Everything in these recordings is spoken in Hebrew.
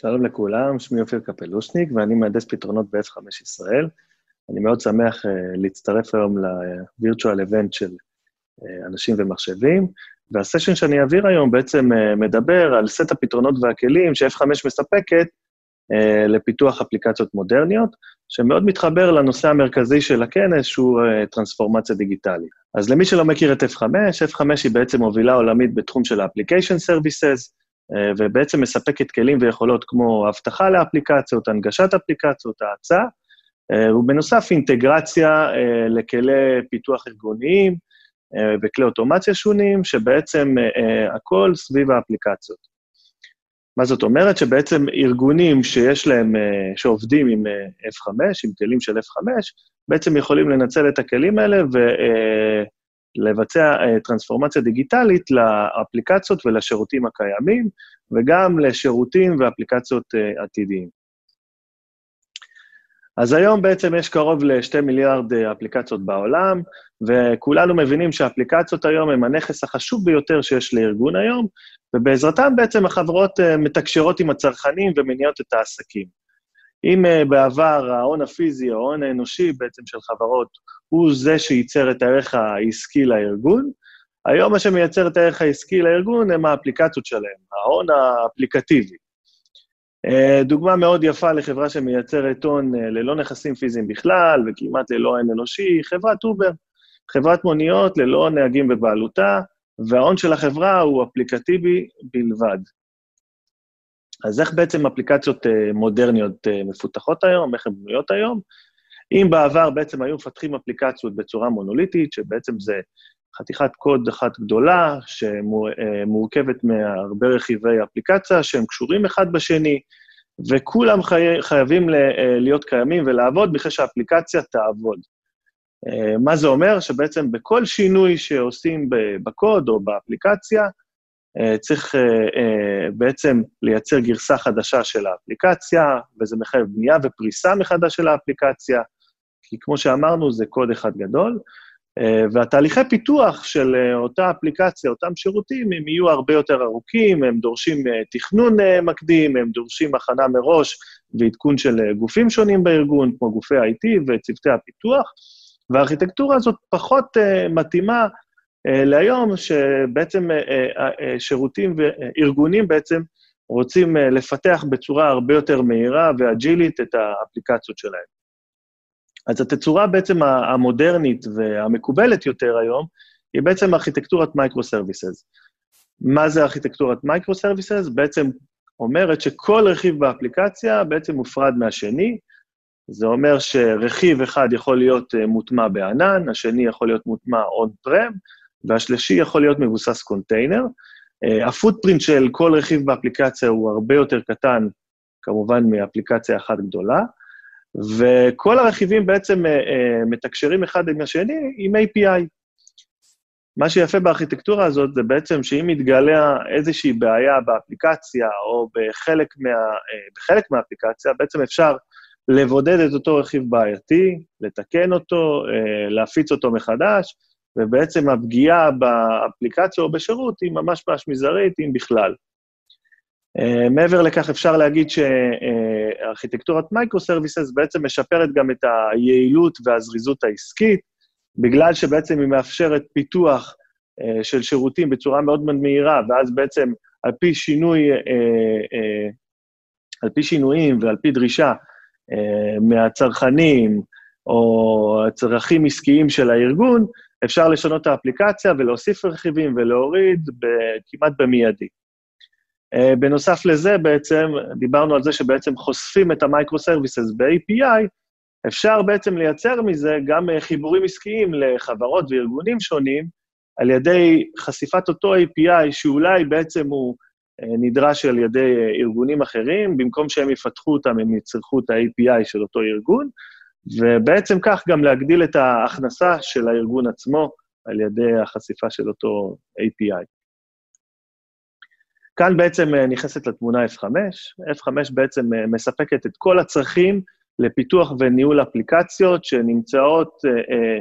שלום לכולם, שמי אופיר קפלושניק ואני מהנדס פתרונות ב-F5 ישראל. אני מאוד שמח uh, להצטרף היום ל-Virtual Event של uh, אנשים ומחשבים, והסשן שאני אעביר היום בעצם uh, מדבר על סט הפתרונות והכלים ש-F5 מספקת uh, לפיתוח אפליקציות מודרניות, שמאוד מתחבר לנושא המרכזי של הכנס, שהוא uh, טרנספורמציה דיגיטלית. אז למי שלא מכיר את F5, F5 היא בעצם מובילה עולמית בתחום של ה-Application Services, ובעצם מספקת כלים ויכולות כמו אבטחה לאפליקציות, הנגשת אפליקציות, האצה, אה, ובנוסף אינטגרציה אה, לכלי פיתוח ארגוניים וכלי אוטומציה שונים, שבעצם הכל סביב האפליקציות. מה זאת אומרת? שבעצם ארגונים שיש להם, שעובדים עם F5, עם כלים של F5, בעצם יכולים לנצל את הכלים האלה לבצע uh, טרנספורמציה דיגיטלית לאפליקציות ולשירותים הקיימים, וגם לשירותים ואפליקציות uh, עתידיים. אז היום בעצם יש קרוב ל-2 מיליארד uh, אפליקציות בעולם, וכולנו מבינים שהאפליקציות היום הן הנכס החשוב ביותר שיש לארגון היום, ובעזרתם בעצם החברות מתקשרות עם הצרכנים ומניעות את העסקים. אם uh, בעבר ההון הפיזי, ההון האנושי בעצם של חברות, הוא זה שייצר את הערך העסקי לארגון, היום מה שמייצר את הערך העסקי לארגון הם האפליקציות שלהם, ההון האפליקטיבי. אה, דוגמה מאוד יפה לחברה שמייצרת הון אה, ללא נכסים פיזיים בכלל וכמעט ללא הון אנושי, חברת אובר, חברת מוניות ללא נהגים בבעלותה, וההון של החברה הוא אפליקטיבי בלבד. אז איך בעצם אפליקציות אה, מודרניות אה, מפותחות היום, איך הן בנויות היום? אם בעבר בעצם היו מפתחים אפליקציות בצורה מונוליטית, שבעצם זה חתיכת קוד אחת גדולה, שמורכבת uh, מהרבה רכיבי אפליקציה שהם קשורים אחד בשני, וכולם חי... חייבים ל... להיות קיימים ולעבוד בכדי שהאפליקציה תעבוד. מה זה אומר? שבעצם בכל שינוי שעושים בקוד או באפליקציה, אה, צריך אה, אה, בעצם לייצר גרסה חדשה של האפליקציה, וזה מחייב בנייה ופריסה מחדש של האפליקציה, כי כמו שאמרנו, זה קוד אחד גדול, והתהליכי פיתוח של אותה אפליקציה, אותם שירותים, הם יהיו הרבה יותר ארוכים, הם דורשים תכנון מקדים, הם דורשים הכנה מראש ועדכון של גופים שונים בארגון, כמו גופי IT וצוותי הפיתוח, והארכיטקטורה הזאת פחות מתאימה אה, להיום, שבעצם אה, אה, שירותים וארגונים בעצם רוצים לפתח בצורה הרבה יותר מהירה ואג'ילית את האפליקציות שלהם. אז התצורה בעצם המודרנית והמקובלת יותר היום, היא בעצם ארכיטקטורת microservices. מה זה ארכיטקטורת microservices? בעצם אומרת שכל רכיב באפליקציה בעצם מופרד מהשני. זה אומר שרכיב אחד יכול להיות מוטמע בענן, השני יכול להיות מוטמע on-prem, והשלישי יכול להיות מבוסס קונטיינר. אה, ה footprint של כל רכיב באפליקציה הוא הרבה יותר קטן, כמובן, מאפליקציה אחת גדולה, וכל הרכיבים בעצם uh, uh, מתקשרים אחד עם השני עם API. מה שיפה בארכיטקטורה הזאת זה בעצם שאם מתגלה איזושהי בעיה באפליקציה או בחלק, מה, בחלק מהאפליקציה, בעצם אפשר לבודד את אותו רכיב בעייתי, לתקן אותו, להפיץ אותו מחדש, ובעצם הפגיעה באפליקציה או בשירות היא ממש ממש מזערית, אם בכלל. אה, מעבר לכך, אפשר להגיד שארכיטקטורת microservices בעצם משפרת גם את היעילות והזריזות העסקית, בגלל שבעצם היא מאפשרת פיתוח אה, של שירותים בצורה מאוד מאוד מהירה, ואז בעצם על פי שינוי, אה, על פי שינויים ועל פי דרישה מהצרכנים, או צרכים עסקיים של הארגון, אפשר לשנות את האפליקציה ולהוסיף רכיבים ולהוריד כמעט במיידי. Uh, בנוסף לזה, בעצם, דיברנו על זה שבעצם חושפים את ה-Microservices ב-API, אפשר בעצם לייצר מזה גם uh, חיבורים עסקיים לחברות וארגונים שונים, על ידי חשיפת אותו API שאולי בעצם הוא uh, נדרש על ידי ארגונים אחרים, במקום שהם יפתחו אותם, הם יצרכו את ה-API של אותו ארגון, ובעצם כך גם להגדיל את ההכנסה של הארגון עצמו על ידי החשיפה של אותו API. כאן בעצם אה, נכנסת לתמונה F5. F5 בעצם אה, מספקת את כל הצרכים לפיתוח וניהול אפליקציות שנמצאות, אה,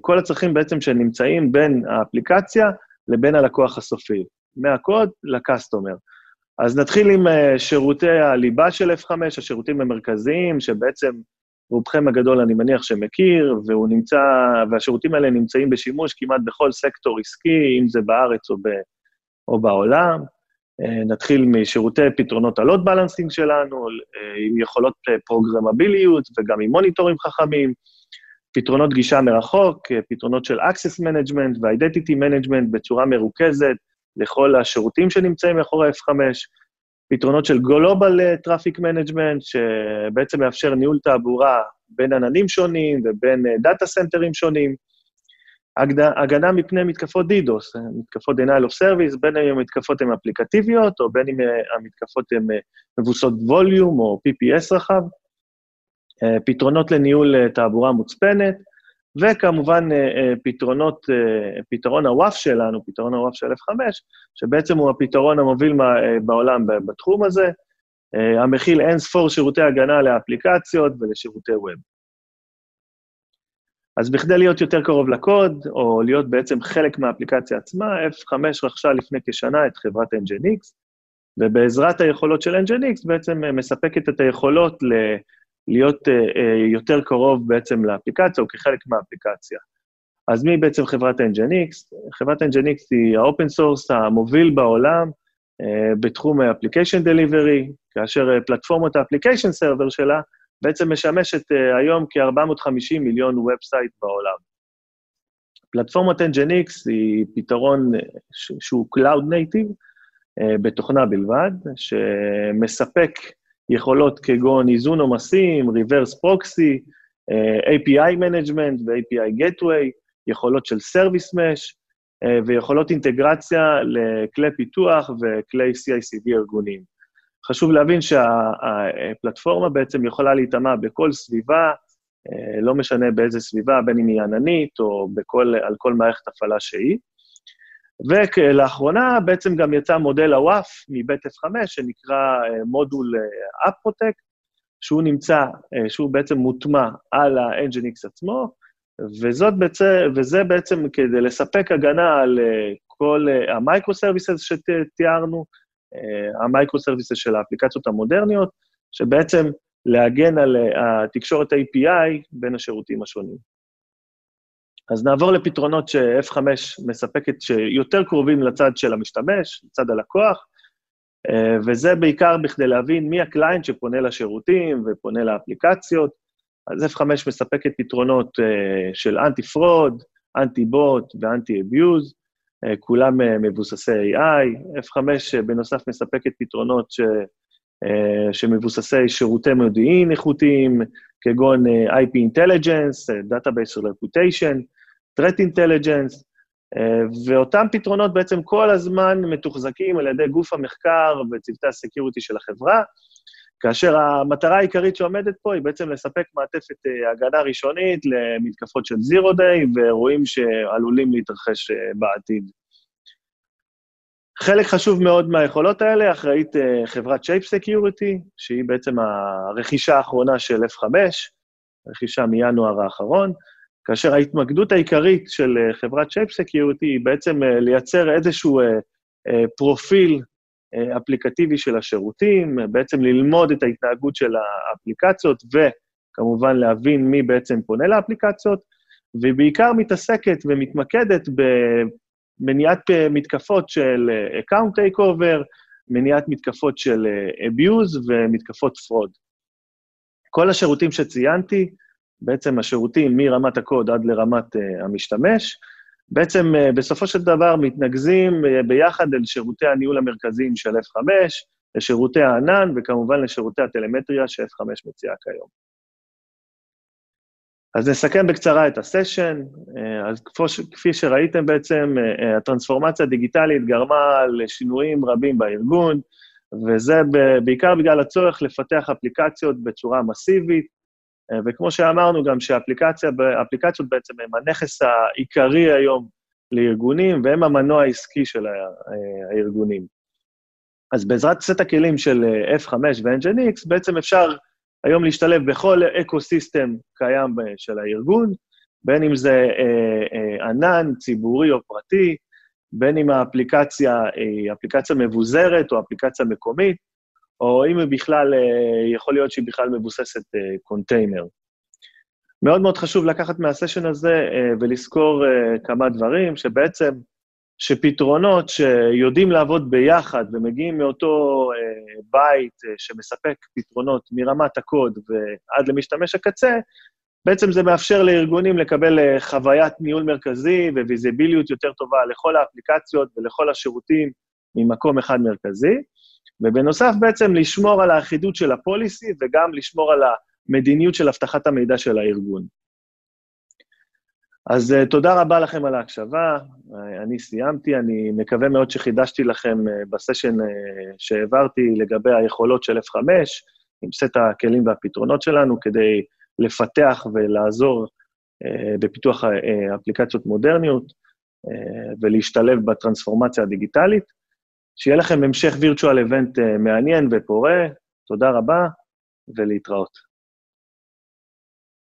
כל הצרכים בעצם שנמצאים בין האפליקציה לבין הלקוח הסופי, מהקוד לקסטומר. אז נתחיל עם שירותי הליבה של F5, השירותים המרכזיים, שבעצם רובכם הגדול, אני מניח שמכיר, והוא נמצא, והשירותים האלה נמצאים בשימוש כמעט בכל סקטור עסקי, אם זה בארץ או, ב, או בעולם. אה, נתחיל משירותי פתרונות הלוט בלנסינג שלנו, אה, עם יכולות אה, פרוגרמביליות וגם עם מוניטורים חכמים, פתרונות גישה מרחוק, פתרונות של Access Management ו-Identity Management בצורה מרוכזת לכל השירותים שנמצאים מאחורי F5, פתרונות של Global Traffic Management, שבעצם מאפשר ניהול תעבורה בין עננים שונים ובין דאטה סנטרים שונים, הגנה מפני מתקפות דידוס, מתקפות denial of service, בין אם המתקפות הן אפליקטיביות, או בין אם המתקפות הן מבוסות ווליום או PPS רחב, פתרונות לניהול תעבורה מוצפנת, וכמובן פתרונות, פתרון הוואף שלנו, פתרון הוואף של F5, שבעצם הוא הפתרון המוביל בעולם בתחום הזה, המכיל אין ספור שירותי הגנה לאפליקציות ולשירותי ווב. אז בכדי להיות יותר קרוב לקוד, או להיות בעצם חלק מהאפליקציה עצמה, F5 רכשה לפני כשנה את חברת Nginx, ובעזרת היכולות של Nginx בעצם מספקת את היכולות להיות uh, uh, יותר קרוב בעצם לאפליקציה, או כחלק מהאפליקציה. אז מי בעצם חברת Nginx? חברת Nginx היא ה-Open Source המוביל בעולם uh, בתחום ה-Application Delivery, כאשר פלטפורמות ה-Application Server שלה בעצם משמשת uh, היום כ-450 מיליון website בעולם. פלטפורמת Nginx היא פתרון שהוא Cloud Native, בתוכנה בלבד, שמספק יכולות כגון איזון עומסים, Reverse Proxy, uh, API Management ו-API Gateway, יכולות של Service Mesh, uh, ויכולות אינטגרציה לכלי פיתוח וכלי CICD ארגוניים. חשוב להבין שהפלטפורמה בעצם יכולה להיטמע בכל סביבה, אה, לא משנה באיזה סביבה, בין אם היא עננית או בכל, על כל מערכת הפעלה שהיא. ולאחרונה בעצם גם יצא מודל הוואף מבית F5, שנקרא אה, מודול App Protect, אה, שהוא נמצא, שהוא בעצם מוטמע על ה-Nginx עצמו, וזאת בעצם, וזה בעצם כדי לספק הגנה על כל המייקרו-סרוויסס שתיארנו, אה, המייקרו-סרוויסס של האפליקציות המודרניות, שבעצם להגן על אה, התקשורת API בין השירותים השונים. אז נעבור לפתרונות ש-F5 מספקת, שיותר קרובים לצד של המשתמש, לצד הלקוח, אה, וזה בעיקר בכדי להבין מי ה-client שפונה לשירותים ופונה לאפליקציות. אז F5 מספקת פתרונות של Anti-Fraud, Anti-Bot ו-Anti-Abuse, אה, כולם אה, מבוססי AI. F5 אה, בנוסף מספקת פתרונות ש, שמבוססי שירותי מודיעין איכותיים, כגון IP Intelligence, Database Reputation, Threat Intelligence, ואותם פתרונות בעצם כל הזמן מתוחזקים על ידי גוף המחקר וצוותי הסקיוריטי של החברה, כאשר המטרה העיקרית שעומדת פה היא בעצם לספק מעטפת הגנה ראשונית למתקפות של זירו דיי ואירועים שעלולים להתרחש בעתיד. חלק חשוב מאוד מהיכולות האלה אחראית חברת Shape Security, שהיא בעצם הרכישה האחרונה של F5, רכישה מינואר האחרון, כאשר ההתמקדות העיקרית של חברת Shape Security היא בעצם לייצר איזשהו פרופיל אפליקטיבי של השירותים, בעצם ללמוד את ההתנהגות של האפליקציות, וכמובן להבין מי בעצם פונה לאפליקציות, והיא בעיקר מתעסקת ומתמקדת במניעת מתקפות של account takeover, מניעת מתקפות של abuse ומתקפות fraud. כל השירותים שציינתי, בעצם השירותים מרמת הקוד עד לרמת המשתמש, בעצם אה, בסופו של דבר מתנקזים אה, ביחד אל שירותי הניהול המרכזיים של F5, לשירותי הענן וכמובן לשירותי הטלמטריה ש-F5 מציעה כיום. אז נסכם בקצרה את הסשן. אז כפי שראיתם בעצם, הטרנספורמציה הדיגיטלית גרמה לשינויים רבים בארגון, וזה בעיקר בגלל הצורך לפתח אפליקציות בצורה מסיבית, וכמו שאמרנו גם שהאפליקציות בעצם הן הנכס העיקרי היום לארגונים, והם המנוע העסקי של אה, הארגונים. אז בעזרת סט הכלים של אה, F5 ו-Nginx, בעצם אפשר היום להשתלב בכל אקו-סיסטם קיים של הארגון, בין אם זה ענן, ציבורי או פרטי, בין אם האפליקציה היא אפליקציה מבוזרת או אפליקציה מקומית, או אם היא בכלל, יכול להיות שהיא בכלל מבוססת קונטיינר. מאוד מאוד חשוב לקחת מהסשן הזה ולזכור כמה דברים, שבעצם שפתרונות שיודעים לעבוד ביחד ומגיעים מאותו אה, בית אה, שמספק פתרונות מרמת הקוד ועד למשתמש הקצה, בעצם זה מאפשר לארגונים לקבל אה, חוויית ניהול מרכזי וויזיביליות יותר טובה לכל האפליקציות ולכל השירותים ממקום אחד מרכזי, ובנוסף בעצם לשמור על האחידות של הפוליסי וגם לשמור על המדיניות של אבטחת המידע של הארגון. אז uh, תודה רבה לכם על ההקשבה, uh, אני סיימתי, אני מקווה מאוד שחידשתי לכם uh, בסשן uh, שהעברתי לגבי היכולות של F5, עם סט הכלים והפתרונות שלנו, כדי לפתח ולעזור uh, בפיתוח uh, אפליקציות מודרניות uh, ולהשתלב בטרנספורמציה הדיגיטלית. שיהיה לכם המשך וירטואל איבנט uh, מעניין ופורה, תודה רבה ולהתראות.